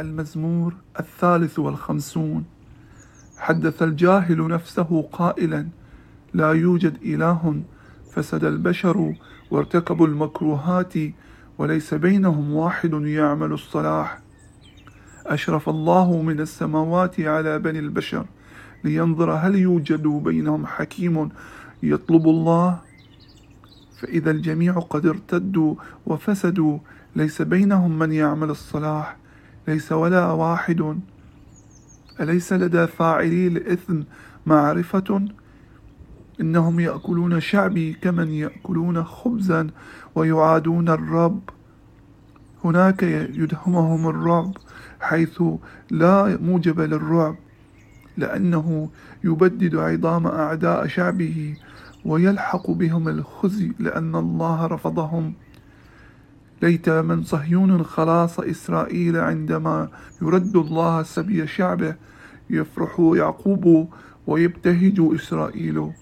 المزمور الثالث والخمسون. حدث الجاهل نفسه قائلا لا يوجد إله فسد البشر وارتكبوا المكروهات وليس بينهم واحد يعمل الصلاح. أشرف الله من السماوات على بني البشر لينظر هل يوجد بينهم حكيم يطلب الله. فإذا الجميع قد ارتدوا وفسدوا ليس بينهم من يعمل الصلاح. ليس ولا واحد. أليس لدى فاعلي الإثم معرفة؟ إنهم يأكلون شعبي كمن يأكلون خبزا ويعادون الرب. هناك يدهمهم الرعب حيث لا موجب للرعب لأنه يبدد عظام أعداء شعبه ويلحق بهم الخزي لأن الله رفضهم. ليت من صهيون خلاص إسرائيل عندما يرد الله سبي شعبه يفرح يعقوب ويبتهج إسرائيل.